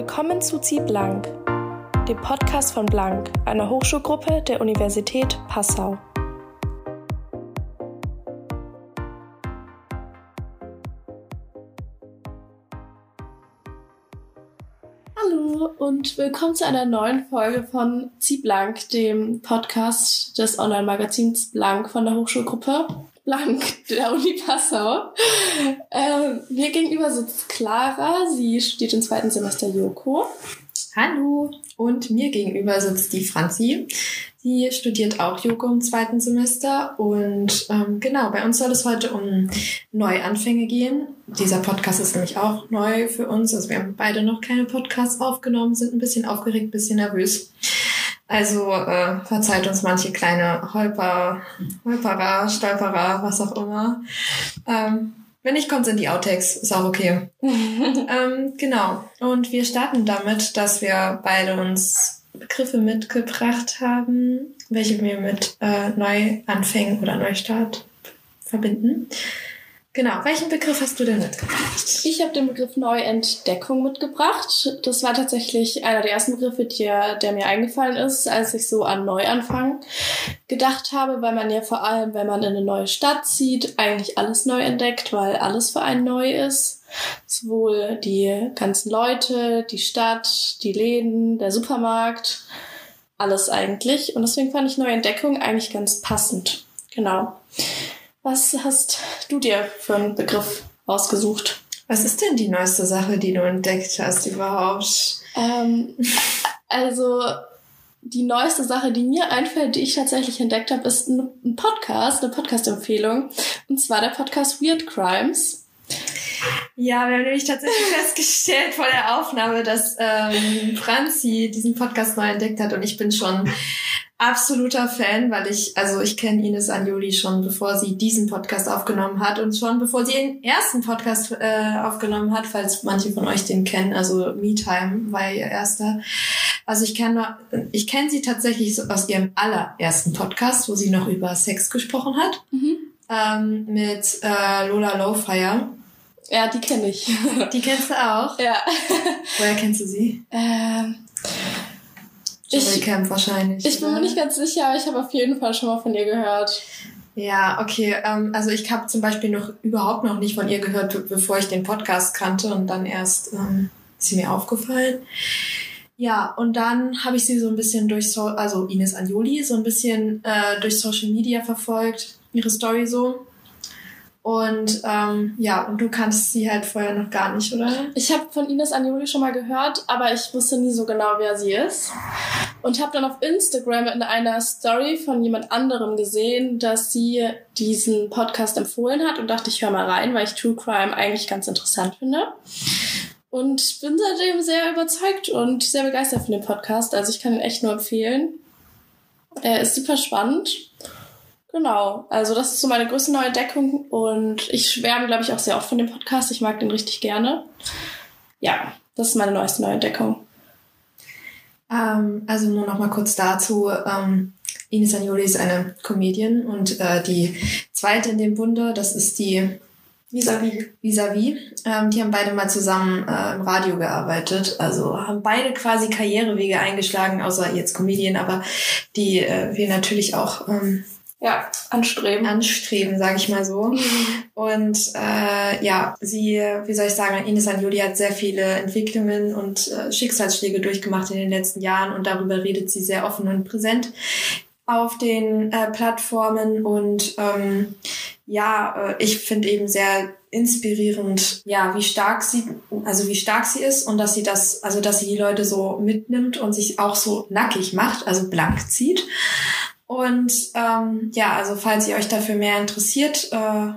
Willkommen zu Zieh Blank, dem Podcast von Blank, einer Hochschulgruppe der Universität Passau. Hallo und willkommen zu einer neuen Folge von Zieh Blank, dem Podcast des Online-Magazins Blank von der Hochschulgruppe Blank der Uni Passau. Ähm, mir gegenüber sitzt Clara. Sie studiert im zweiten Semester Joko. Hallo. Und mir gegenüber sitzt die Franzi. Sie studiert auch Joko im zweiten Semester. Und ähm, genau, bei uns soll es heute um Neuanfänge gehen. Dieser Podcast ist nämlich auch neu für uns. Also wir haben beide noch keine Podcasts aufgenommen, sind ein bisschen aufgeregt, ein bisschen nervös. Also äh, verzeiht uns manche kleine Holper, Holperer, Stolperer, was auch immer. Ähm, wenn nicht kommt, sind die Outtakes, ist auch okay. ähm, genau. Und wir starten damit, dass wir beide uns Begriffe mitgebracht haben, welche wir mit äh, Neuanfängen oder Neustart verbinden. Genau, welchen Begriff hast du denn mitgebracht? Ich habe den Begriff Neuentdeckung mitgebracht. Das war tatsächlich einer der ersten Begriffe, der, der mir eingefallen ist, als ich so an Neuanfang gedacht habe, weil man ja vor allem, wenn man in eine neue Stadt zieht, eigentlich alles neu entdeckt, weil alles für einen neu ist. Sowohl die ganzen Leute, die Stadt, die Läden, der Supermarkt, alles eigentlich. Und deswegen fand ich Neuentdeckung eigentlich ganz passend. Genau. Was hast du dir für einen Begriff ausgesucht? Was ist denn die neueste Sache, die du entdeckt hast überhaupt? Ähm, also die neueste Sache, die mir einfällt, die ich tatsächlich entdeckt habe, ist ein Podcast, eine Podcast-Empfehlung. Und zwar der Podcast Weird Crimes. Ja, wir haben nämlich tatsächlich festgestellt vor der Aufnahme, dass ähm, Franzi diesen Podcast neu entdeckt hat und ich bin schon absoluter Fan, weil ich, also ich kenne Ines Anjoli schon, bevor sie diesen Podcast aufgenommen hat und schon bevor sie den ersten Podcast äh, aufgenommen hat, falls manche von euch den kennen, also Me Time war ihr erster. Also ich kenne ich kenne sie tatsächlich so aus ihrem allerersten Podcast, wo sie noch über Sex gesprochen hat, mhm. ähm, mit äh, Lola Lowfire. Ja, die kenne ich. Die kennst du auch? Ja. Woher kennst du sie? Ähm Dschungelcamp wahrscheinlich. Ich bin mir nicht ganz sicher, aber ich habe auf jeden Fall schon mal von ihr gehört. Ja, okay. Ähm, also ich habe zum Beispiel noch überhaupt noch nicht von ihr gehört, bevor ich den Podcast kannte und dann erst ähm, ist sie mir aufgefallen. Ja, und dann habe ich sie so ein bisschen durch, so also Ines Anjoli, so ein bisschen äh, durch Social Media verfolgt, ihre Story so. Und ähm, ja, und du kannst sie halt vorher noch gar nicht, oder? Ich habe von Ines Anjoli schon mal gehört, aber ich wusste nie so genau, wer sie ist. Und habe dann auf Instagram in einer Story von jemand anderem gesehen, dass sie diesen Podcast empfohlen hat und dachte, ich höre mal rein, weil ich True Crime eigentlich ganz interessant finde. Und bin seitdem sehr überzeugt und sehr begeistert von dem Podcast. Also ich kann ihn echt nur empfehlen. Er ist super spannend Genau, also das ist so meine größte neue Entdeckung und ich schwärme, glaube ich, auch sehr oft von dem Podcast. Ich mag den richtig gerne. Ja, das ist meine neueste neue Entdeckung. Ähm, also nur noch mal kurz dazu. Ähm, Ines Agnoli ist eine Comedian und äh, die zweite in dem Bunde, das ist die Vis-a-vis. Vis-a-vis. Ähm, die haben beide mal zusammen äh, im Radio gearbeitet. Also haben beide quasi Karrierewege eingeschlagen, außer jetzt Comedian, aber die äh, wir natürlich auch ähm, ja, anstreben. Anstreben, sage ich mal so. Mhm. Und äh, ja, sie, wie soll ich sagen, Ines Anjuli hat sehr viele Entwicklungen und äh, Schicksalsschläge durchgemacht in den letzten Jahren und darüber redet sie sehr offen und präsent auf den äh, Plattformen und ähm, ja, äh, ich finde eben sehr inspirierend, ja, wie stark sie, also wie stark sie ist und dass sie das, also dass sie die Leute so mitnimmt und sich auch so nackig macht, also blank zieht. Und ähm, ja, also falls ihr euch dafür mehr interessiert, äh,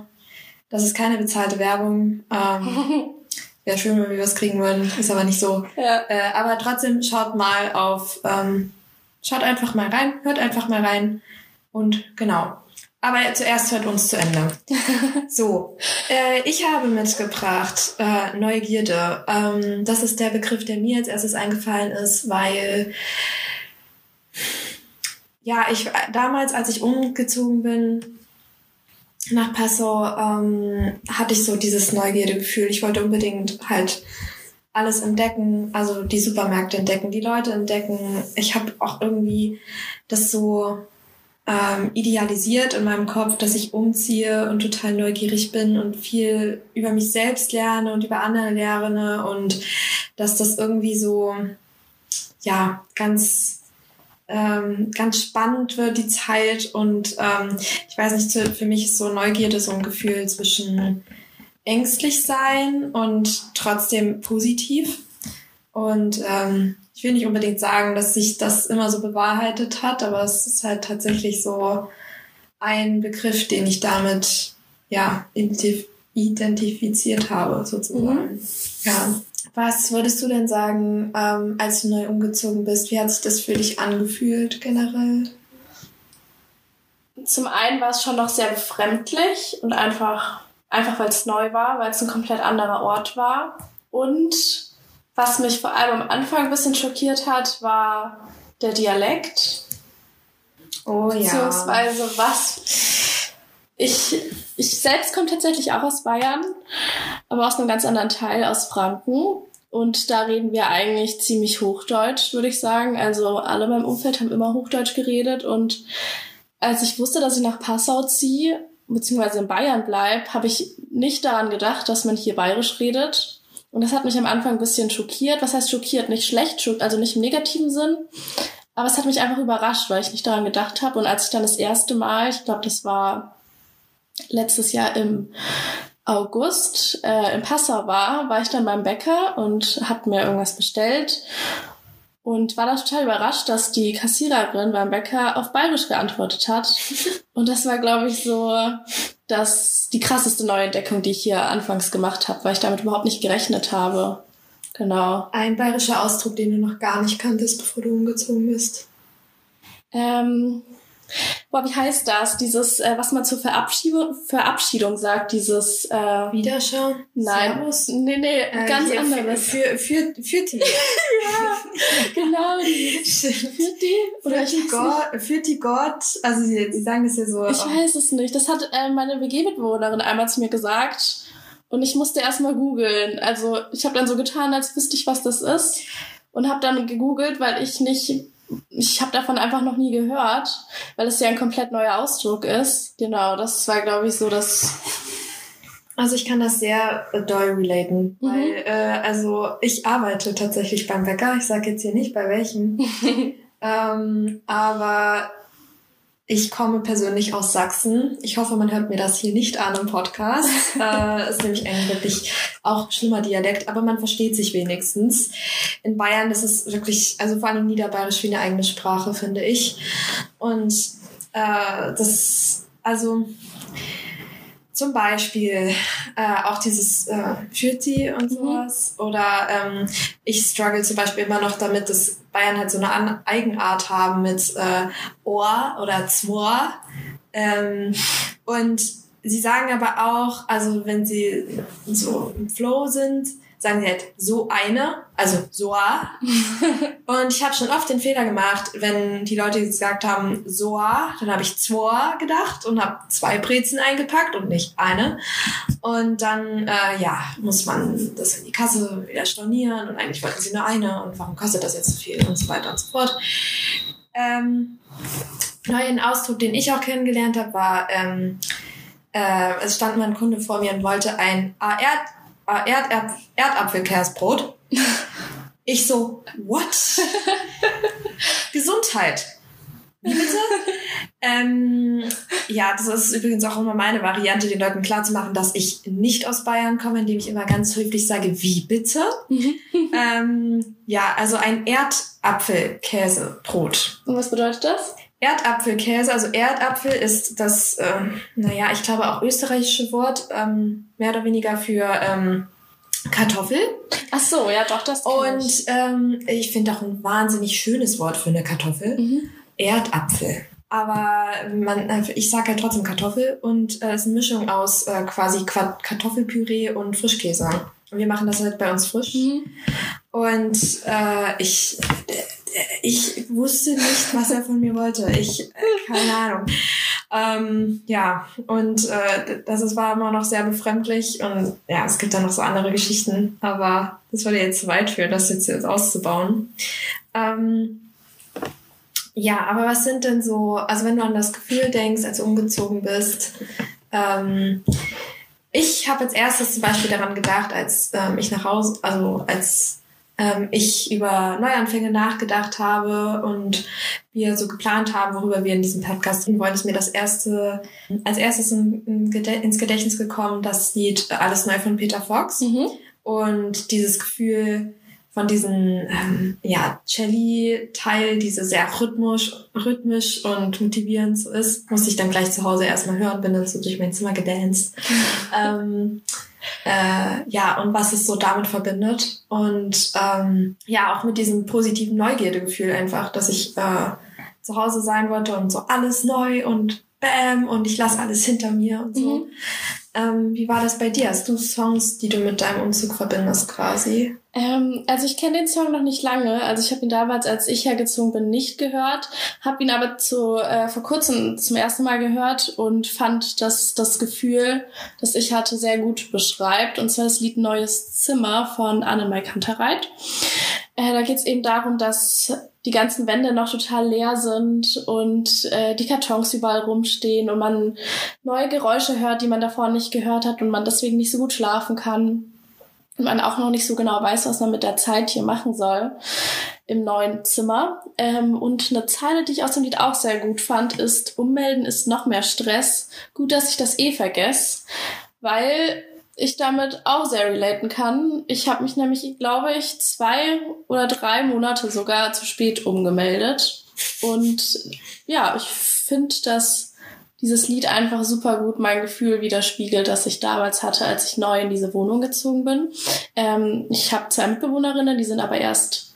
das ist keine bezahlte Werbung. Ähm, Wäre schön, wenn wir was kriegen würden, ist aber nicht so. Ja. Äh, aber trotzdem schaut mal auf, ähm, schaut einfach mal rein, hört einfach mal rein und genau. Aber zuerst hört uns zu Ende. so, äh, ich habe mitgebracht äh, Neugierde. Ähm, das ist der Begriff, der mir als erstes eingefallen ist, weil ja, ich damals, als ich umgezogen bin nach Passau, ähm, hatte ich so dieses Neugierdegefühl. Ich wollte unbedingt halt alles entdecken, also die Supermärkte entdecken, die Leute entdecken. Ich habe auch irgendwie das so ähm, idealisiert in meinem Kopf, dass ich umziehe und total neugierig bin und viel über mich selbst lerne und über andere lerne und dass das irgendwie so ja ganz ähm, ganz spannend wird die Zeit und ähm, ich weiß nicht, für mich ist so Neugierde so ein Gefühl zwischen ängstlich sein und trotzdem positiv. Und ähm, ich will nicht unbedingt sagen, dass sich das immer so bewahrheitet hat, aber es ist halt tatsächlich so ein Begriff, den ich damit ja identifiziert habe, sozusagen. Mhm. Ja. Was würdest du denn sagen, ähm, als du neu umgezogen bist? Wie hat sich das für dich angefühlt generell? Zum einen war es schon noch sehr befremdlich und einfach Einfach weil es neu war, weil es ein komplett anderer Ort war. Und was mich vor allem am Anfang ein bisschen schockiert hat, war der Dialekt. Oh ja. Beziehungsweise was. Ich, ich selbst komme tatsächlich auch aus Bayern, aber aus einem ganz anderen Teil, aus Franken. Und da reden wir eigentlich ziemlich Hochdeutsch, würde ich sagen. Also alle in meinem Umfeld haben immer Hochdeutsch geredet. Und als ich wusste, dass ich nach Passau ziehe, beziehungsweise in Bayern bleibe, habe ich nicht daran gedacht, dass man hier bayerisch redet. Und das hat mich am Anfang ein bisschen schockiert. Was heißt schockiert? Nicht schlecht, also nicht im negativen Sinn. Aber es hat mich einfach überrascht, weil ich nicht daran gedacht habe. Und als ich dann das erste Mal, ich glaube, das war letztes Jahr im August äh, in Passau war, war ich dann beim Bäcker und habe mir irgendwas bestellt und war dann total überrascht, dass die Kassiererin beim Bäcker auf Bayerisch geantwortet hat. Und das war, glaube ich, so das die krasseste Neuentdeckung, die ich hier anfangs gemacht habe, weil ich damit überhaupt nicht gerechnet habe. Genau. Ein bayerischer Ausdruck, den du noch gar nicht kanntest, bevor du umgezogen bist. Ähm, Boah, wie heißt das? Dieses, äh, was man zur Verabschiedung, Verabschiedung sagt, dieses äh, Wiederschauen? Nein. Servus? Nee, nee, äh, ganz hier, anderes. Für, für, für die. ja, genau. für die? Oder für die Gott, für die Gott. Also sie, sie sagen das ja so. Ich weiß es nicht. Das hat äh, meine WG-Mitbewohnerin einmal zu mir gesagt. Und ich musste erstmal googeln. Also ich habe dann so getan, als wüsste ich, was das ist. Und habe dann gegoogelt, weil ich nicht ich habe davon einfach noch nie gehört, weil es ja ein komplett neuer Ausdruck ist. Genau, das war, glaube ich, so das. Also ich kann das sehr doll relaten, mhm. weil äh, also ich arbeite tatsächlich beim Bäcker. Ich sage jetzt hier nicht bei welchem, ähm, aber ich komme persönlich aus Sachsen. Ich hoffe, man hört mir das hier nicht an im Podcast. äh, ist nämlich ein wirklich auch schlimmer Dialekt, aber man versteht sich wenigstens. In Bayern ist es wirklich, also vor allem Niederbayerisch wie eine eigene Sprache, finde ich. Und äh, das, also zum Beispiel äh, auch dieses äh, Fürti und mhm. sowas. Mhm. Oder ähm, ich struggle zum Beispiel immer noch damit, dass Bayern halt so eine An Eigenart haben mit äh, Ohr oder Zwohr. Ähm, und sie sagen aber auch, also wenn sie so im Flow sind, sagen sie halt so eine, also Soa. und ich habe schon oft den Fehler gemacht, wenn die Leute gesagt haben Soa, dann habe ich Zwoa gedacht und habe zwei Brezen eingepackt und nicht eine. Und dann, äh, ja, muss man das in die Kasse wieder stornieren und eigentlich wollten sie nur eine und warum kostet das jetzt so viel und so weiter und so fort. Ähm, neuen Ausdruck, den ich auch kennengelernt habe, war, ähm, äh, es stand mal ein Kunde vor mir und wollte ein AR äh, Erdap Erdapfelkäsbrot. Ich so, what? Gesundheit. Wie bitte? ähm, ja, das ist übrigens auch immer meine Variante, den Leuten klarzumachen, dass ich nicht aus Bayern komme, indem ich immer ganz höflich sage, wie bitte? ähm, ja, also ein Erdapfelkäsebrot. Und was bedeutet das? Erdapfelkäse, also Erdapfel ist das, äh, naja, ich glaube auch österreichische Wort, ähm, mehr oder weniger für ähm, Kartoffel. Ach so, ja doch, das Und ich, ähm, ich finde auch ein wahnsinnig schönes Wort für eine Kartoffel. Mhm. Erdapfel. Aber man, äh, ich sage halt trotzdem Kartoffel und äh, es ist eine Mischung aus äh, quasi Kartoffelpüree und Frischkäse. Und wir machen das halt bei uns frisch. Mhm. Und äh, ich ich wusste nicht, was er von mir wollte. Ich, keine Ahnung. Ähm, ja, und äh, das ist, war immer noch sehr befremdlich und ja, es gibt dann noch so andere Geschichten, aber das würde jetzt zu weit führen, das jetzt, jetzt auszubauen. Ähm, ja, aber was sind denn so, also wenn du an das Gefühl denkst, als du umgezogen bist, ähm, ich habe als erstes zum Beispiel daran gedacht, als ähm, ich nach Hause, also als ähm, ich über Neuanfänge nachgedacht habe und wir so geplant haben, worüber wir in diesem Podcast reden wollen, ist mir das erste, als erstes in, in, ins Gedächtnis gekommen, das Lied Alles Neu von Peter Fox. Mhm. Und dieses Gefühl, von diesem ähm, ja, Celli-Teil, diese sehr rhythmisch, rhythmisch und motivierend ist, musste ich dann gleich zu Hause erstmal hören, bin dann so durch mein Zimmer gedanced. ähm, äh, ja, und was es so damit verbindet. Und ähm, ja, auch mit diesem positiven Neugierdegefühl einfach, dass ich äh, zu Hause sein wollte und so alles neu und bam und ich lasse alles hinter mir und so. Mhm. Ähm, wie war das bei dir? Hast du Songs, die du mit deinem Umzug verbindest quasi? Ähm, also ich kenne den Song noch nicht lange. Also ich habe ihn damals, als ich hergezogen bin, nicht gehört, habe ihn aber zu, äh, vor kurzem zum ersten Mal gehört und fand, dass das Gefühl, das ich hatte, sehr gut beschreibt. Und zwar das Lied Neues Zimmer von Annemai Kantereit. Äh, da geht es eben darum, dass die ganzen Wände noch total leer sind und äh, die Kartons überall rumstehen und man neue Geräusche hört, die man davor nicht gehört hat und man deswegen nicht so gut schlafen kann und man auch noch nicht so genau weiß, was man mit der Zeit hier machen soll im neuen Zimmer. Ähm, und eine Zeile, die ich aus dem Lied auch sehr gut fand, ist, ummelden ist noch mehr Stress. Gut, dass ich das eh vergesse, weil ich damit auch sehr relaten kann. Ich habe mich nämlich, glaube ich, zwei oder drei Monate sogar zu spät umgemeldet. Und ja, ich finde, dass dieses Lied einfach super gut mein Gefühl widerspiegelt, das ich damals hatte, als ich neu in diese Wohnung gezogen bin. Ähm, ich habe zwei Mitbewohnerinnen, die sind aber erst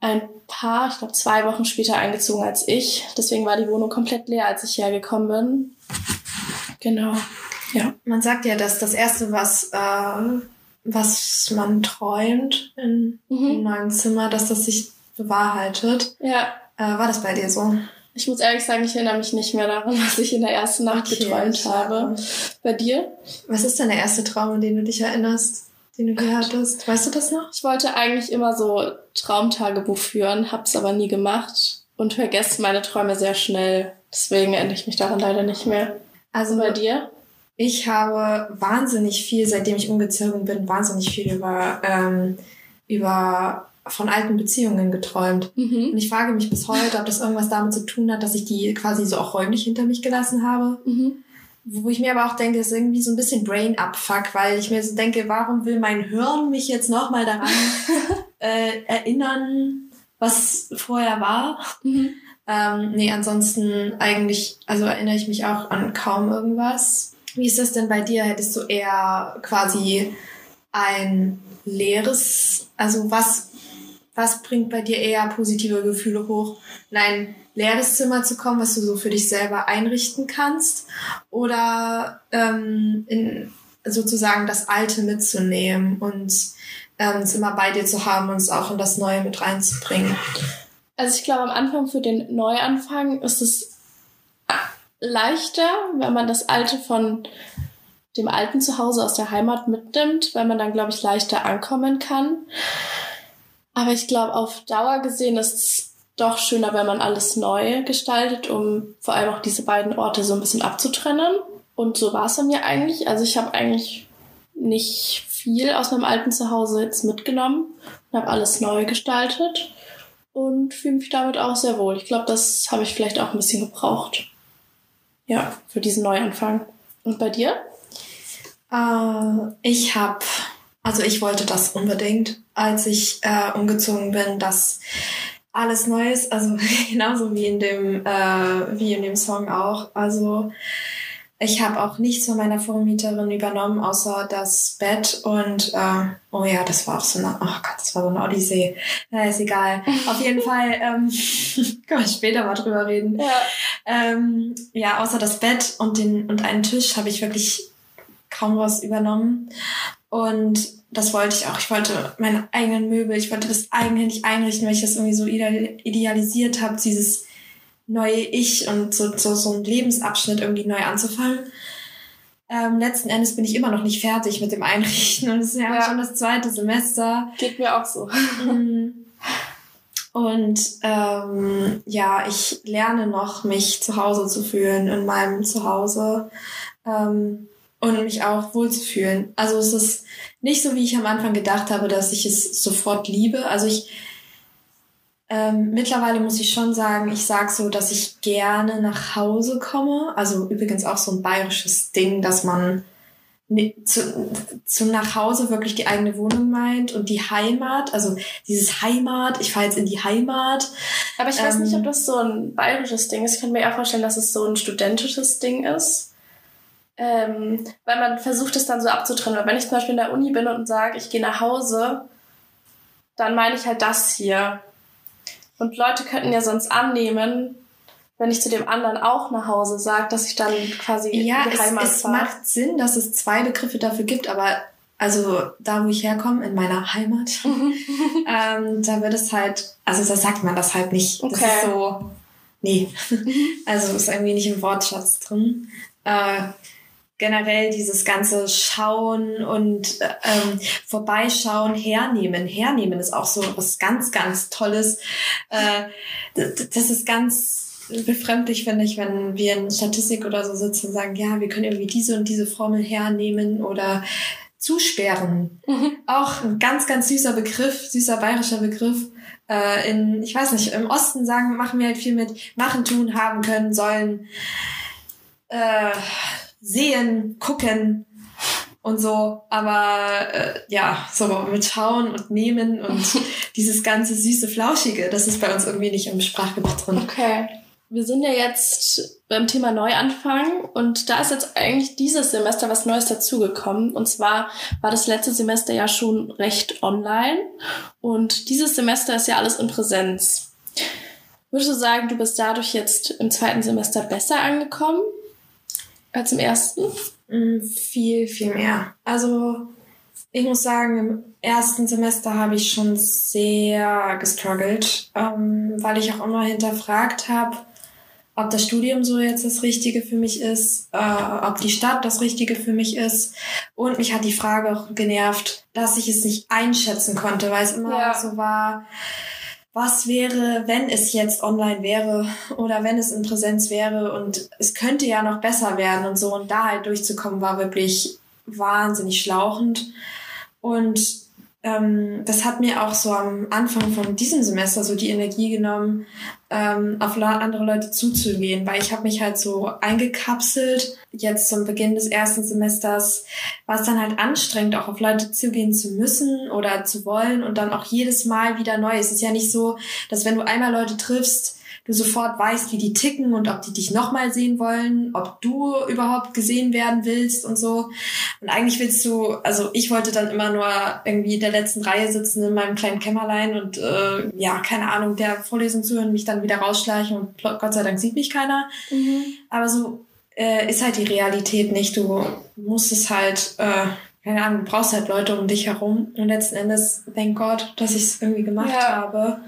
ein paar, ich glaube zwei Wochen später eingezogen als ich. Deswegen war die Wohnung komplett leer, als ich hergekommen bin. Genau. Ja. Man sagt ja, dass das Erste, was, äh, was man träumt in, mhm. im neuen Zimmer, dass das sich bewahrheitet. Ja. Äh, war das bei dir so? Ich muss ehrlich sagen, ich erinnere mich nicht mehr daran, was ich in der ersten Nacht okay, geträumt habe. Bei dir? Was ist denn der erste Traum, an den du dich erinnerst, den du gehört hast? Weißt du das noch? Ich wollte eigentlich immer so Traumtagebuch führen, hab's aber nie gemacht und vergesse meine Träume sehr schnell. Deswegen erinnere ich mich daran leider nicht mehr. Also bei dir? Ich habe wahnsinnig viel, seitdem ich umgezogen bin, wahnsinnig viel über, ähm, über von alten Beziehungen geträumt. Mhm. Und ich frage mich bis heute, ob das irgendwas damit zu tun hat, dass ich die quasi so auch räumlich hinter mich gelassen habe. Mhm. Wo ich mir aber auch denke, ist irgendwie so ein bisschen Brain Abfuck, weil ich mir so denke, warum will mein Hirn mich jetzt nochmal daran äh, erinnern, was vorher war? Mhm. Ähm, nee, ansonsten eigentlich, also erinnere ich mich auch an kaum irgendwas. Wie ist das denn bei dir? Hättest du eher quasi ein leeres, also was, was bringt bei dir eher positive Gefühle hoch? In ein leeres Zimmer zu kommen, was du so für dich selber einrichten kannst? Oder ähm, in, sozusagen das Alte mitzunehmen und ähm, es immer bei dir zu haben und es auch in das Neue mit reinzubringen? Also ich glaube, am Anfang für den Neuanfang ist es leichter, wenn man das Alte von dem alten Zuhause aus der Heimat mitnimmt, weil man dann, glaube ich, leichter ankommen kann. Aber ich glaube, auf Dauer gesehen ist es doch schöner, wenn man alles neu gestaltet, um vor allem auch diese beiden Orte so ein bisschen abzutrennen. Und so war es dann ja eigentlich. Also ich habe eigentlich nicht viel aus meinem alten Zuhause jetzt mitgenommen und habe alles neu gestaltet und fühle mich damit auch sehr wohl. Ich glaube, das habe ich vielleicht auch ein bisschen gebraucht ja, für diesen Neuanfang. Und bei dir? Äh, ich habe, also ich wollte das unbedingt, als ich äh, umgezogen bin, dass alles Neues, also genauso wie in dem, äh, wie in dem Song auch. Also ich habe auch nichts von meiner Vormieterin übernommen, außer das Bett und äh, oh ja, das war auch so eine, oh Gott, das war so eine Odyssee. Na, ist egal. Auf jeden Fall, ähm, können wir später mal drüber reden. Ja. Ähm, ja, außer das Bett und den und einen Tisch habe ich wirklich kaum was übernommen. Und das wollte ich auch. Ich wollte meine eigenen Möbel, ich wollte das eigenhändig einrichten, weil ich das irgendwie so idealisiert habe, dieses neue Ich und so, so, so einen Lebensabschnitt irgendwie neu anzufangen. Ähm, letzten Endes bin ich immer noch nicht fertig mit dem Einrichten und es ist ja, ja. schon das zweite Semester. Geht mir auch so. Und ähm, ja, ich lerne noch, mich zu Hause zu fühlen, in meinem Zuhause. Ähm, und mich auch wohlzufühlen. Also es ist nicht so, wie ich am Anfang gedacht habe, dass ich es sofort liebe. Also ich ähm, mittlerweile muss ich schon sagen, ich sag so, dass ich gerne nach Hause komme. Also übrigens auch so ein bayerisches Ding, dass man zu, zu nach Hause wirklich die eigene Wohnung meint und die Heimat, also dieses Heimat, ich fahre jetzt in die Heimat. Aber ich weiß nicht, ob ähm, das so ein bayerisches Ding ist. Ich könnte mir eher vorstellen, dass es so ein studentisches Ding ist. Ähm, weil man versucht es dann so abzutrennen. Weil wenn ich zum Beispiel in der Uni bin und sage, ich gehe nach Hause, dann meine ich halt das hier. Und Leute könnten ja sonst annehmen, wenn ich zu dem anderen auch nach Hause sage, dass ich dann quasi ja, die Heimat es, es macht Sinn, dass es zwei Begriffe dafür gibt, aber also da, wo ich herkomme, in meiner Heimat, ähm, da wird es halt, also da sagt man das halt nicht. Okay. Das ist so, nee, also ist irgendwie nicht im Wortschatz drin. Äh, generell dieses ganze Schauen und ähm, Vorbeischauen, Hernehmen. Hernehmen ist auch so was ganz, ganz Tolles. Äh, das ist ganz befremdlich, finde ich, wenn wir in Statistik oder so sitzen und sagen, ja, wir können irgendwie diese und diese Formel hernehmen oder zusperren. Mhm. Auch ein ganz, ganz süßer Begriff, süßer bayerischer Begriff. Äh, in, ich weiß nicht, im Osten sagen, machen wir halt viel mit machen, tun, haben können, sollen, äh, sehen, gucken und so. Aber äh, ja, so mit Schauen und Nehmen und dieses ganze süße, flauschige, das ist bei uns irgendwie nicht im Sprachgebrauch drin. Okay wir sind ja jetzt beim Thema Neuanfang und da ist jetzt eigentlich dieses Semester was Neues dazugekommen. Und zwar war das letzte Semester ja schon recht online und dieses Semester ist ja alles in Präsenz. Würdest du sagen, du bist dadurch jetzt im zweiten Semester besser angekommen als im ersten? Mm, viel, viel mehr. Also ich muss sagen, im ersten Semester habe ich schon sehr gestruggelt, ähm, weil ich auch immer hinterfragt habe, ob das Studium so jetzt das Richtige für mich ist, äh, ob die Stadt das Richtige für mich ist. Und mich hat die Frage auch genervt, dass ich es nicht einschätzen konnte, weil es immer ja. so war, was wäre, wenn es jetzt online wäre oder wenn es in Präsenz wäre und es könnte ja noch besser werden und so. Und da halt durchzukommen war wirklich wahnsinnig schlauchend. Und ähm, das hat mir auch so am Anfang von diesem Semester so die Energie genommen, ähm, auf andere Leute zuzugehen, weil ich habe mich halt so eingekapselt. Jetzt zum Beginn des ersten Semesters war es dann halt anstrengend, auch auf Leute zugehen zu müssen oder zu wollen und dann auch jedes Mal wieder neu. Es ist ja nicht so, dass wenn du einmal Leute triffst, du sofort weißt, wie die ticken und ob die dich nochmal sehen wollen, ob du überhaupt gesehen werden willst und so. Und eigentlich willst du, also ich wollte dann immer nur irgendwie in der letzten Reihe sitzen in meinem kleinen Kämmerlein und äh, ja, keine Ahnung, der Vorlesung zuhören, mich dann wieder rausschleichen und Gott sei Dank sieht mich keiner. Mhm. Aber so äh, ist halt die Realität nicht. Du musst es halt, äh, keine Ahnung, du brauchst halt Leute um dich herum. Und letzten Endes, thank Gott, dass ich es irgendwie gemacht ja. habe.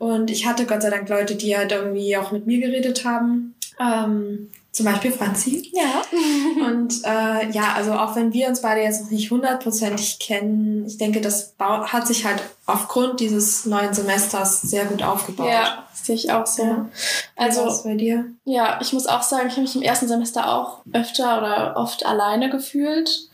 Und ich hatte Gott sei Dank Leute, die halt irgendwie auch mit mir geredet haben. Ähm, zum Beispiel Franzi. Ja. Und äh, ja, also auch wenn wir uns beide jetzt noch nicht hundertprozentig kennen, ich denke, das hat sich halt aufgrund dieses neuen Semesters sehr gut aufgebaut. Ja, sehe ich auch so. Ja. Also Was bei dir? Ja, ich muss auch sagen, ich habe mich im ersten Semester auch öfter oder oft alleine gefühlt.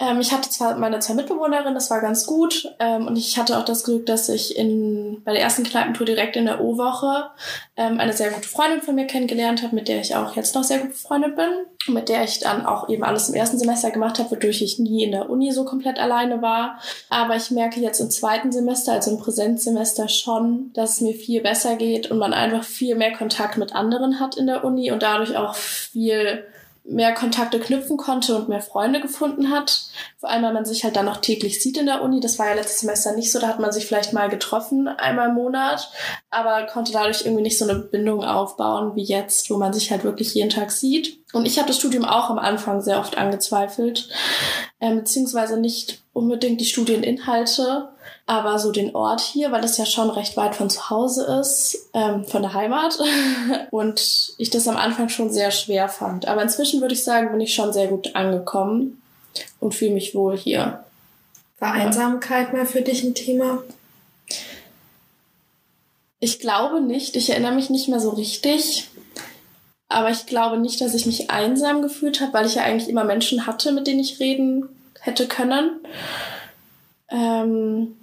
Ähm, ich hatte zwar meine zwei Mitbewohnerinnen, das war ganz gut. Ähm, und ich hatte auch das Glück, dass ich in, bei der ersten Kneipentour direkt in der O-Woche ähm, eine sehr gute Freundin von mir kennengelernt habe, mit der ich auch jetzt noch sehr gut befreundet bin. Mit der ich dann auch eben alles im ersten Semester gemacht habe, wodurch ich nie in der Uni so komplett alleine war. Aber ich merke jetzt im zweiten Semester, also im Präsenzsemester schon, dass es mir viel besser geht und man einfach viel mehr Kontakt mit anderen hat in der Uni und dadurch auch viel mehr Kontakte knüpfen konnte und mehr Freunde gefunden hat. Vor allem, weil man sich halt dann noch täglich sieht in der Uni. Das war ja letztes Semester nicht so. Da hat man sich vielleicht mal getroffen, einmal im Monat, aber konnte dadurch irgendwie nicht so eine Bindung aufbauen wie jetzt, wo man sich halt wirklich jeden Tag sieht. Und ich habe das Studium auch am Anfang sehr oft angezweifelt, äh, beziehungsweise nicht unbedingt die Studieninhalte, aber so den Ort hier, weil es ja schon recht weit von zu Hause ist, ähm, von der Heimat. Und ich das am Anfang schon sehr schwer fand. Aber inzwischen würde ich sagen, bin ich schon sehr gut angekommen und fühle mich wohl hier. War Einsamkeit mal für dich ein Thema? Ich glaube nicht. Ich erinnere mich nicht mehr so richtig. Aber ich glaube nicht, dass ich mich einsam gefühlt habe, weil ich ja eigentlich immer Menschen hatte, mit denen ich reden hätte können. Ähm,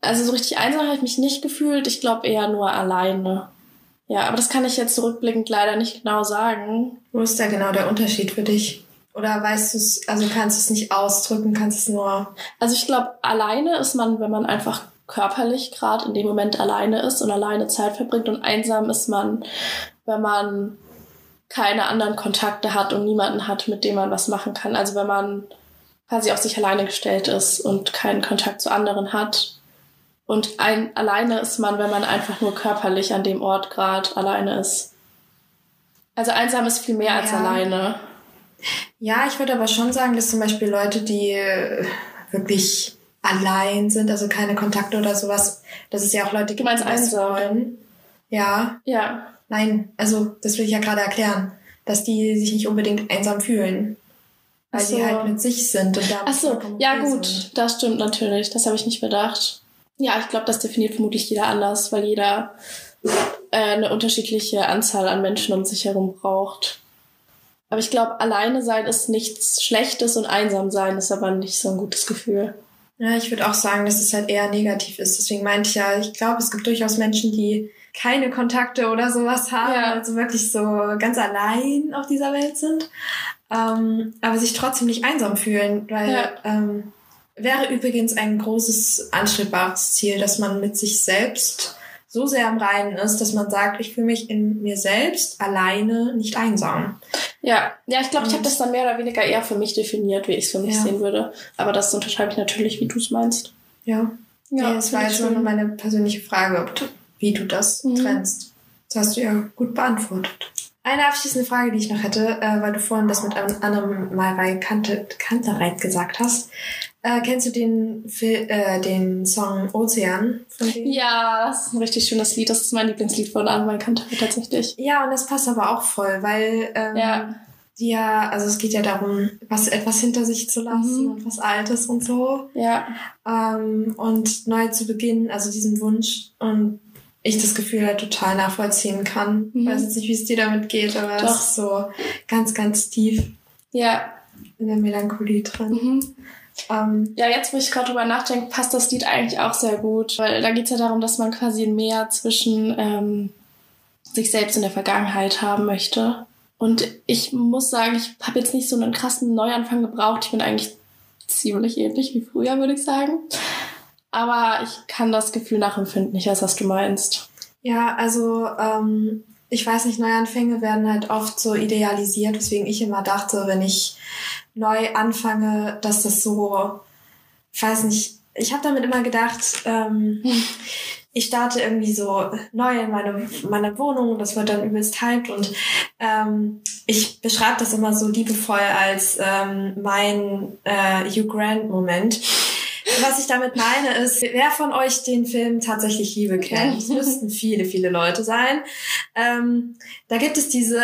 also so richtig einsam habe ich mich nicht gefühlt. Ich glaube eher nur alleine. Ja, aber das kann ich jetzt zurückblickend leider nicht genau sagen. Wo ist da genau der Unterschied für dich? Oder weißt du es, also kannst du es nicht ausdrücken, kannst es nur. Also ich glaube, alleine ist man, wenn man einfach körperlich gerade in dem Moment alleine ist und alleine Zeit verbringt und einsam ist man, wenn man keine anderen Kontakte hat und niemanden hat, mit dem man was machen kann. Also wenn man quasi auf sich alleine gestellt ist und keinen Kontakt zu anderen hat und ein, alleine ist man, wenn man einfach nur körperlich an dem Ort gerade alleine ist. Also einsam ist viel mehr als alleine. Ja, ich würde aber schon sagen, dass zum Beispiel Leute, die wirklich allein sind, also keine Kontakte oder sowas, dass es ja auch Leute gibt, die einsam. wollen. Ja. Ja. Nein, also das will ich ja gerade erklären, dass die sich nicht unbedingt einsam fühlen. Weil so. sie halt mit sich sind und. Ach so, ja gut, sind. das stimmt natürlich. Das habe ich nicht bedacht. Ja, ich glaube, das definiert vermutlich jeder anders, weil jeder äh, eine unterschiedliche Anzahl an Menschen um sich herum braucht. Aber ich glaube, alleine sein ist nichts Schlechtes und einsam sein ist aber nicht so ein gutes Gefühl. Ja, ich würde auch sagen, dass es halt eher negativ ist. Deswegen meinte ich ja, ich glaube, es gibt durchaus Menschen, die keine Kontakte oder sowas haben, ja. also wirklich so ganz allein auf dieser Welt sind, ähm, aber sich trotzdem nicht einsam fühlen, weil ja. ähm, Wäre übrigens ein großes anstrebbares Ziel, dass man mit sich selbst so sehr am Reinen ist, dass man sagt, ich fühle mich in mir selbst alleine nicht einsam. Ja, ja, ich glaube, ich habe das dann mehr oder weniger eher für mich definiert, wie ich es für mich ja. sehen würde. Aber das unterschreibe ich natürlich, wie du es meinst. Ja. Ja, nee, das war jetzt nur meine persönliche Frage, ob du, wie du das mhm. trennst. Das hast du ja gut beantwortet. Eine abschließende Frage, die ich noch hätte, äh, weil du vorhin das mit einem anderen Malerei Kante, Kantereit gesagt hast. Äh, kennst du den, Fil äh, den Song Ozean von denen? Ja, das ist ein richtig schönes Lied. Das ist mein Lieblingslied von Anwar Kantereit tatsächlich. Ja, und das passt aber auch voll, weil ähm, ja. die ja, also es geht ja darum, was etwas hinter sich zu lassen mhm. und was Altes und so. Ja. Ähm, und neu zu beginnen, also diesen Wunsch. Und ich das Gefühl halt total nachvollziehen kann. Mhm. Ich weiß jetzt nicht, wie es dir damit geht, aber Doch. es ist so ganz, ganz tief. Ja. In der Melancholie drin. Mhm. Ähm, ja, jetzt, wo ich gerade drüber nachdenke, passt das Lied eigentlich auch sehr gut, weil da geht es ja darum, dass man quasi ein Mehr zwischen ähm, sich selbst und der Vergangenheit haben möchte. Und ich muss sagen, ich habe jetzt nicht so einen krassen Neuanfang gebraucht. Ich bin eigentlich ziemlich ähnlich wie früher, würde ich sagen. Aber ich kann das Gefühl nachempfinden. Ich weiß, was du meinst. Ja, also ähm, ich weiß nicht, Neuanfänge werden halt oft so idealisiert, weswegen ich immer dachte, wenn ich neu anfange, dass das so, ich weiß nicht, ich habe damit immer gedacht, ähm, ich starte irgendwie so neu in meine, meine Wohnung und das wird dann übelst hyped und ähm, ich beschreibe das immer so liebevoll als ähm, mein äh, Hugh Grant Moment was ich damit meine ist, wer von euch den Film tatsächlich Liebe kennt, es müssten viele, viele Leute sein. Ähm, da gibt es diese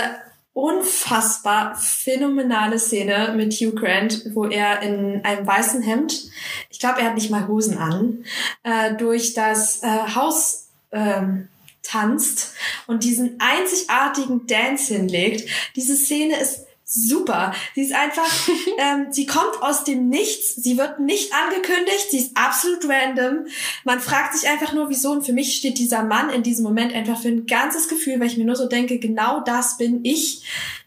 unfassbar phänomenale Szene mit Hugh Grant, wo er in einem weißen Hemd, ich glaube, er hat nicht mal Hosen an, äh, durch das äh, Haus ähm, tanzt und diesen einzigartigen Dance hinlegt. Diese Szene ist super. Sie ist einfach, ähm, sie kommt aus dem Nichts, sie wird nicht angekündigt, sie ist absolut random. Man fragt sich einfach nur, wieso. Und für mich steht dieser Mann in diesem Moment einfach für ein ganzes Gefühl, weil ich mir nur so denke, genau das bin ich.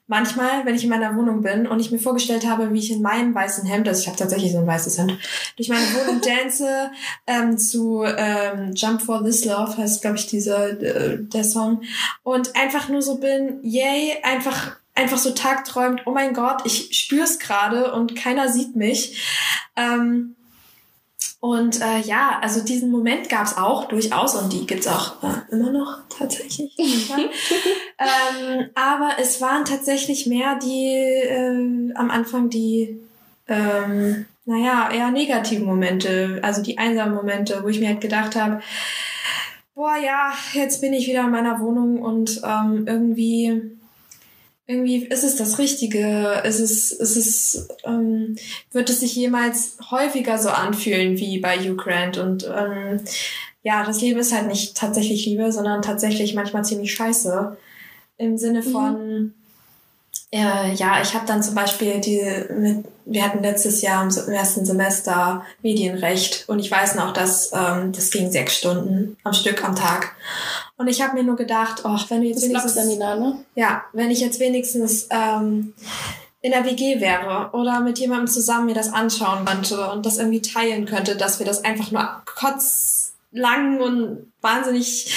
Manchmal, wenn ich in meiner Wohnung bin und ich mir vorgestellt habe, wie ich in meinem weißen Hemd, also ich habe tatsächlich so ein weißes Hemd, durch meine Wohnung dance ähm, zu ähm, Jump for This Love heißt, glaube ich, dieser äh, der Song und einfach nur so bin, yay, einfach einfach so tagträumt, oh mein Gott, ich spür's gerade und keiner sieht mich. Ähm, und äh, ja, also diesen Moment gab's auch durchaus und die gibt's auch äh, immer noch tatsächlich. ähm, aber es waren tatsächlich mehr die äh, am Anfang die ähm, naja, eher negativen Momente, also die einsamen Momente, wo ich mir halt gedacht habe, boah, ja, jetzt bin ich wieder in meiner Wohnung und ähm, irgendwie, irgendwie ist es das Richtige. Ist es, ist es, ähm, wird es sich jemals häufiger so anfühlen wie bei Hugh Grant und ähm, ja, das Leben ist halt nicht tatsächlich Liebe, sondern tatsächlich manchmal ziemlich scheiße. Im Sinne mhm. von, mhm. Äh, ja, ich habe dann zum Beispiel die, mit, wir hatten letztes Jahr im ersten Semester Medienrecht und ich weiß noch, dass ähm, das ging sechs Stunden am Stück am Tag. Und ich habe mir nur gedacht, oh, wenn du jetzt das wenigstens, Seminar, ne? ja, wenn ich jetzt wenigstens ähm, in der WG wäre oder mit jemandem zusammen mir das anschauen könnte und das irgendwie teilen könnte, dass wir das einfach nur kurz lang und wahnsinnig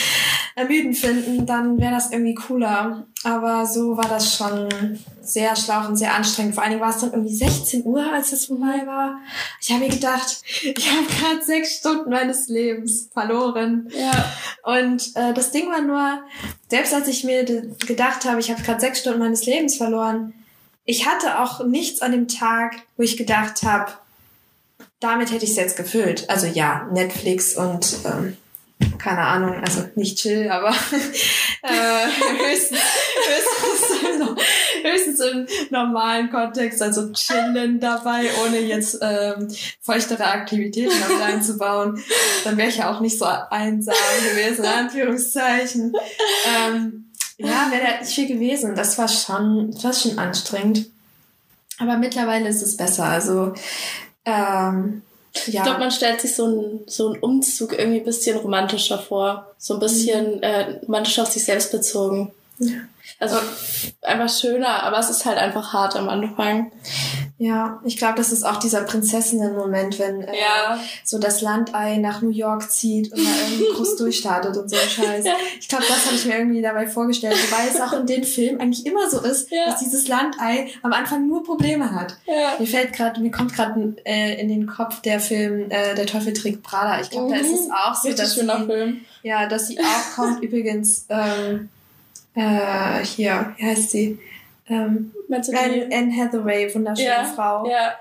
ermüdend finden, dann wäre das irgendwie cooler. Aber so war das schon sehr schlau und sehr anstrengend. Vor allen Dingen war es dann irgendwie 16 Uhr, als das vorbei war. Ich habe mir gedacht, ich habe gerade sechs Stunden meines Lebens verloren. Ja. Und äh, das Ding war nur, selbst als ich mir gedacht habe, ich habe gerade sechs Stunden meines Lebens verloren, ich hatte auch nichts an dem Tag, wo ich gedacht habe, damit hätte ich es jetzt gefüllt. Also ja, Netflix und ähm, keine Ahnung, also nicht chill, aber äh, höchstens, höchstens, höchstens im normalen Kontext, also chillen dabei, ohne jetzt ähm, feuchtere Aktivitäten noch reinzubauen. Dann wäre ich ja auch nicht so einsam gewesen, in Anführungszeichen. Ähm, ja, wäre da nicht viel gewesen. Das war schon, das schon anstrengend. Aber mittlerweile ist es besser. Also ähm, ja. Ich glaube, man stellt sich so einen so einen Umzug irgendwie ein bisschen romantischer vor. So ein bisschen mhm. äh, romantischer auf sich selbst bezogen. Ja. Also einfach schöner, aber es ist halt einfach hart am Anfang. Ja, ich glaube, das ist auch dieser Prinzessinnen-Moment, wenn äh, ja. so das Landei nach New York zieht und da irgendwie groß durchstartet und so ein Scheiß. Ja. Ich glaube, das habe ich mir irgendwie dabei vorgestellt, weil es auch in den Filmen eigentlich immer so ist, ja. dass dieses Landei am Anfang nur Probleme hat. Ja. Mir fällt gerade, mir kommt gerade äh, in den Kopf der Film äh, Der Teufel trägt Prada. Ich glaube, mhm. da ist es mhm. auch so, Richtig dass sie, Film. ja, dass sie auch kommt. Übrigens ähm, äh, hier, wie heißt sie? Ähm, Anne, Anne Hathaway, wunderschöne ja, Frau. Ja.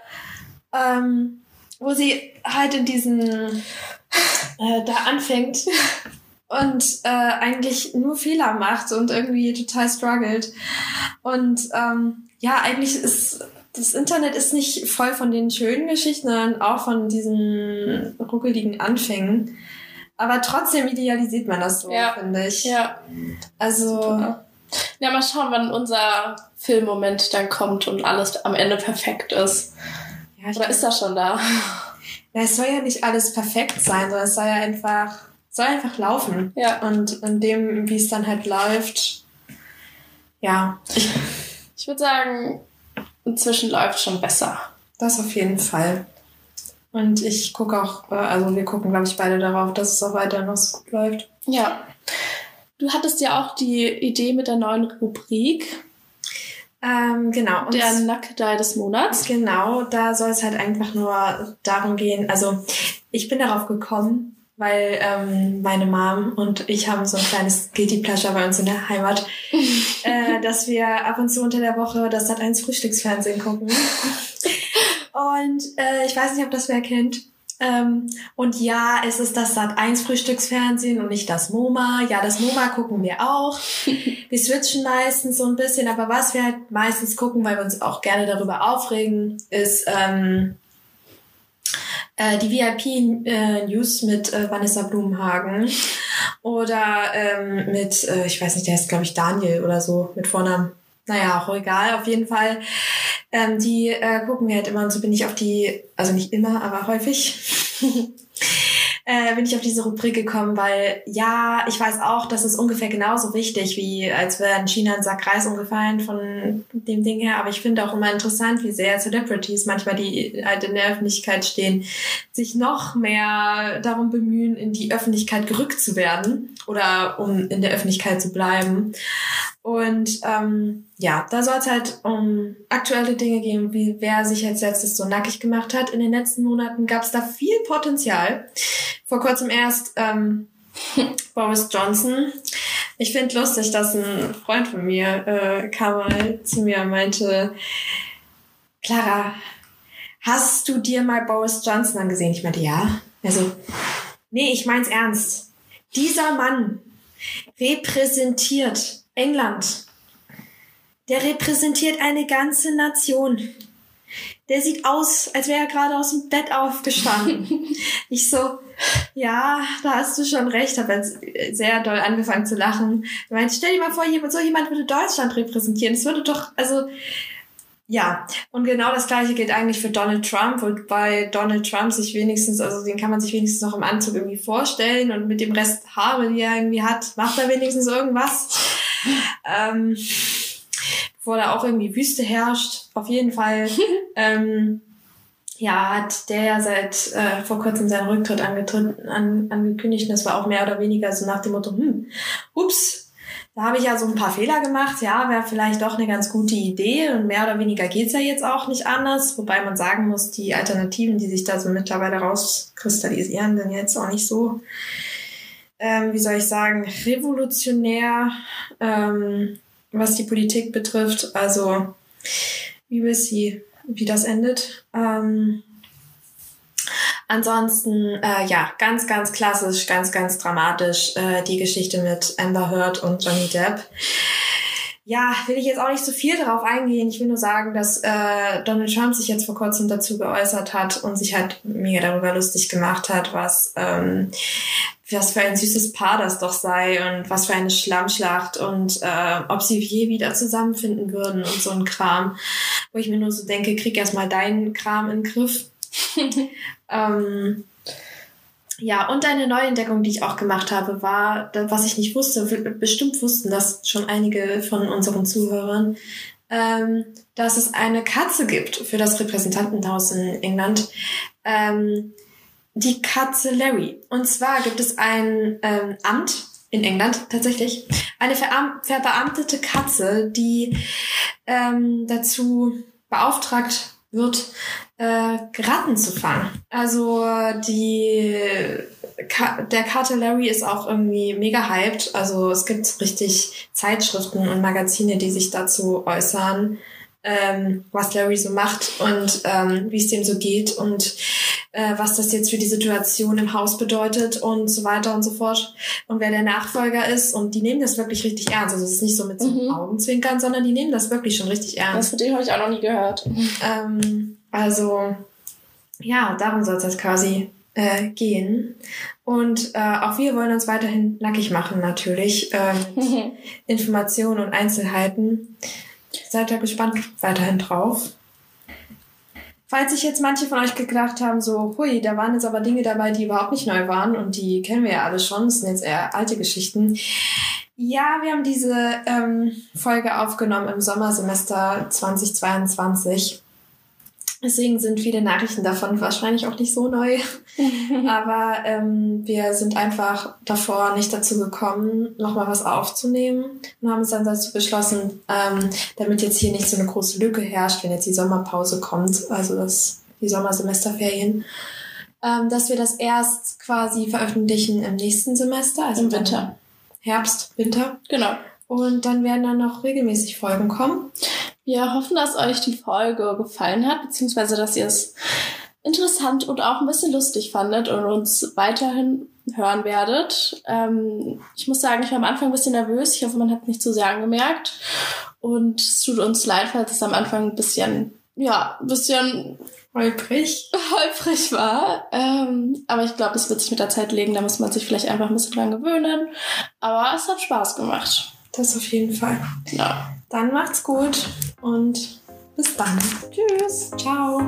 Ähm, wo sie halt in diesen äh, da anfängt und äh, eigentlich nur Fehler macht und irgendwie total struggelt. Und ähm, ja, eigentlich ist das Internet ist nicht voll von den schönen Geschichten, sondern auch von diesen ruckeligen Anfängen. Aber trotzdem idealisiert man das so, ja. finde ich. Ja. Also. Super. Ja, mal schauen, wann unser Filmmoment dann kommt und alles am Ende perfekt ist. Ja, Oder ist das schon da? Ja, es soll ja nicht alles perfekt sein, sondern es soll ja einfach, soll einfach laufen. Ja. Und in dem, wie es dann halt läuft, ja. Ich, ich würde sagen, inzwischen läuft schon besser. Das auf jeden Fall. Und ich gucke auch, äh, also wir gucken, glaube ich, beide darauf, dass es auch weiter noch so gut läuft. Ja. Du hattest ja auch die Idee mit der neuen Rubrik. Ähm, genau. Und der Nackedei des Monats. Genau, da soll es halt einfach nur darum gehen. Also ich bin darauf gekommen, weil ähm, meine Mom und ich haben so ein kleines Guilty Pleasure bei uns in der Heimat, äh, dass wir ab und zu unter der Woche das Sat 1 Frühstücksfernsehen gucken. und äh, ich weiß nicht, ob das wer kennt. Ähm, und ja, es ist das Sat 1 Frühstücksfernsehen und nicht das MoMA. Ja, das MoMA gucken wir auch. wir switchen meistens so ein bisschen, aber was wir halt meistens gucken, weil wir uns auch gerne darüber aufregen, ist ähm, äh, die VIP-News äh, mit äh, Vanessa Blumenhagen oder ähm, mit, äh, ich weiß nicht, der ist glaube ich Daniel oder so mit Vornamen. Naja, auch egal, auf jeden Fall ähm, die äh, gucken wir halt immer und so bin ich auf die, also nicht immer, aber häufig, äh, bin ich auf diese Rubrik gekommen, weil ja, ich weiß auch, das ist ungefähr genauso wichtig, wie als wäre in China ein Sack Reis umgefallen von dem Ding her. Aber ich finde auch immer interessant, wie sehr Celebrities manchmal, die halt in der Öffentlichkeit stehen, sich noch mehr darum bemühen, in die Öffentlichkeit gerückt zu werden oder um in der Öffentlichkeit zu bleiben. Und ähm, ja, da soll es halt um aktuelle Dinge gehen, wie wer sich als letztes so nackig gemacht hat. In den letzten Monaten gab es da viel Potenzial. Vor kurzem erst ähm, Boris Johnson. Ich finde lustig, dass ein Freund von mir äh, kam mal zu mir und meinte, Clara, hast du dir mal Boris Johnson angesehen? Ich meinte, ja. Also, nee, ich mein's ernst. Dieser Mann repräsentiert England. Der repräsentiert eine ganze Nation. Der sieht aus, als wäre er gerade aus dem Bett aufgestanden. ich so, ja, da hast du schon recht, habe jetzt sehr doll angefangen zu lachen. Ich meinte, stell dir mal vor, so jemand würde Deutschland repräsentieren. Das würde doch, also, ja, und genau das gleiche gilt eigentlich für Donald Trump, wobei Donald Trump sich wenigstens, also den kann man sich wenigstens noch im Anzug irgendwie vorstellen und mit dem Rest Haare, die er irgendwie hat, macht er wenigstens irgendwas. Ähm, wo da auch irgendwie Wüste herrscht. Auf jeden Fall, ähm, ja, hat der ja seit äh, vor kurzem seinen Rücktritt an, angekündigt. Und das war auch mehr oder weniger so nach dem Motto, hm, ups, da habe ich ja so ein paar Fehler gemacht. Ja, wäre vielleicht doch eine ganz gute Idee. Und mehr oder weniger geht's ja jetzt auch nicht anders. Wobei man sagen muss, die Alternativen, die sich da so mittlerweile rauskristallisieren, sind jetzt auch nicht so, ähm, wie soll ich sagen, revolutionär, ähm, was die Politik betrifft. Also, wie will sie, wie das endet. Ähm, Ansonsten, äh, ja, ganz, ganz klassisch, ganz, ganz dramatisch äh, die Geschichte mit Amber Heard und Johnny Depp. Ja, will ich jetzt auch nicht so viel darauf eingehen. Ich will nur sagen, dass äh, Donald Trump sich jetzt vor kurzem dazu geäußert hat und sich halt mega darüber lustig gemacht hat, was ähm, was für ein süßes Paar das doch sei und was für eine Schlammschlacht und äh, ob sie je wieder zusammenfinden würden und so ein Kram. Wo ich mir nur so denke, krieg erst mal deinen Kram in den Griff. ähm, ja, und eine Neuentdeckung, die ich auch gemacht habe, war, was ich nicht wusste, bestimmt wussten das schon einige von unseren Zuhörern, ähm, dass es eine Katze gibt für das Repräsentantenhaus in England. Ähm, die Katze Larry. Und zwar gibt es ein ähm, Amt in England tatsächlich, eine verbeamtete Katze, die ähm, dazu beauftragt wird, äh, Ratten zu fangen. Also die Ka der Kater Larry ist auch irgendwie mega hyped. Also es gibt richtig Zeitschriften und Magazine, die sich dazu äußern, ähm, was Larry so macht und ähm, wie es dem so geht und äh, was das jetzt für die Situation im Haus bedeutet und so weiter und so fort und wer der Nachfolger ist und die nehmen das wirklich richtig ernst. Also es ist nicht so mit so mhm. Augenzwinkern, sondern die nehmen das wirklich schon richtig ernst. Das von dem habe ich auch noch nie gehört. Ähm, also ja, darum soll es jetzt quasi äh, gehen. Und äh, auch wir wollen uns weiterhin nackig machen, natürlich, äh, mit Informationen und Einzelheiten. Seid da gespannt weiterhin drauf. Falls sich jetzt manche von euch gedacht haben, so, hui, da waren jetzt aber Dinge dabei, die überhaupt nicht neu waren und die kennen wir ja alle schon, das sind jetzt eher alte Geschichten. Ja, wir haben diese ähm, Folge aufgenommen im Sommersemester 2022. Deswegen sind viele Nachrichten davon wahrscheinlich auch nicht so neu. Aber ähm, wir sind einfach davor nicht dazu gekommen, nochmal was aufzunehmen und haben es dann dazu beschlossen, ähm, damit jetzt hier nicht so eine große Lücke herrscht, wenn jetzt die Sommerpause kommt, also das, die Sommersemesterferien, ähm, dass wir das erst quasi veröffentlichen im nächsten Semester, also im Winter. Herbst, Winter. Genau. Und dann werden dann noch regelmäßig Folgen kommen. Wir hoffen, dass euch die Folge gefallen hat, beziehungsweise dass ihr es interessant und auch ein bisschen lustig fandet und uns weiterhin hören werdet. Ähm, ich muss sagen, ich war am Anfang ein bisschen nervös. Ich hoffe, man hat nicht zu sehr angemerkt. Und es tut uns leid, falls es am Anfang ein bisschen, ja, ein bisschen holprig, holprig war. Ähm, aber ich glaube, es wird sich mit der Zeit legen. Da muss man sich vielleicht einfach ein bisschen dran gewöhnen. Aber es hat Spaß gemacht. Das auf jeden Fall. Ja. Dann macht's gut und bis dann. Tschüss. Ciao.